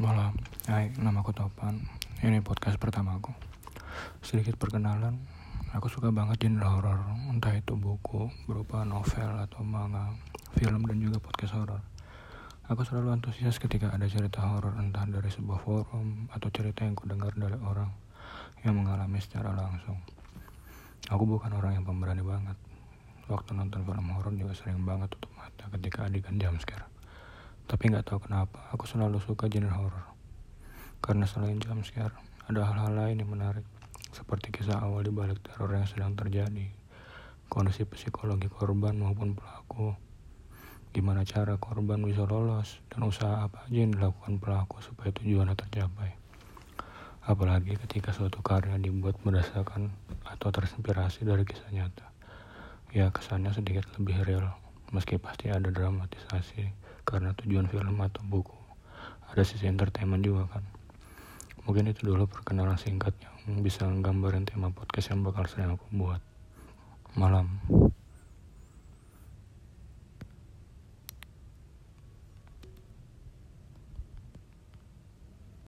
Malam, hai, nama aku Topan. Ini podcast pertamaku. Sedikit perkenalan, aku suka banget genre horor, entah itu buku berupa novel atau manga, film dan juga podcast horor. Aku selalu antusias ketika ada cerita horor entah dari sebuah forum atau cerita yang kudengar dari orang yang mengalami secara langsung. Aku bukan orang yang pemberani banget. Waktu nonton film horor juga sering banget tutup mata ketika adegan jam scare. Tapi nggak tahu kenapa, aku selalu suka genre horor. Karena selain jump scare, ada hal-hal lain yang menarik, seperti kisah awal di balik teror yang sedang terjadi, kondisi psikologi korban maupun pelaku, gimana cara korban bisa lolos, dan usaha apa aja yang dilakukan pelaku supaya tujuannya tercapai. Apalagi ketika suatu karya dibuat berdasarkan atau terinspirasi dari kisah nyata. Ya kesannya sedikit lebih real, meski pasti ada dramatisasi karena tujuan film atau buku. Ada sisi entertainment juga kan. Mungkin itu dulu perkenalan singkat yang bisa nggambarin tema podcast yang bakal sering aku buat malam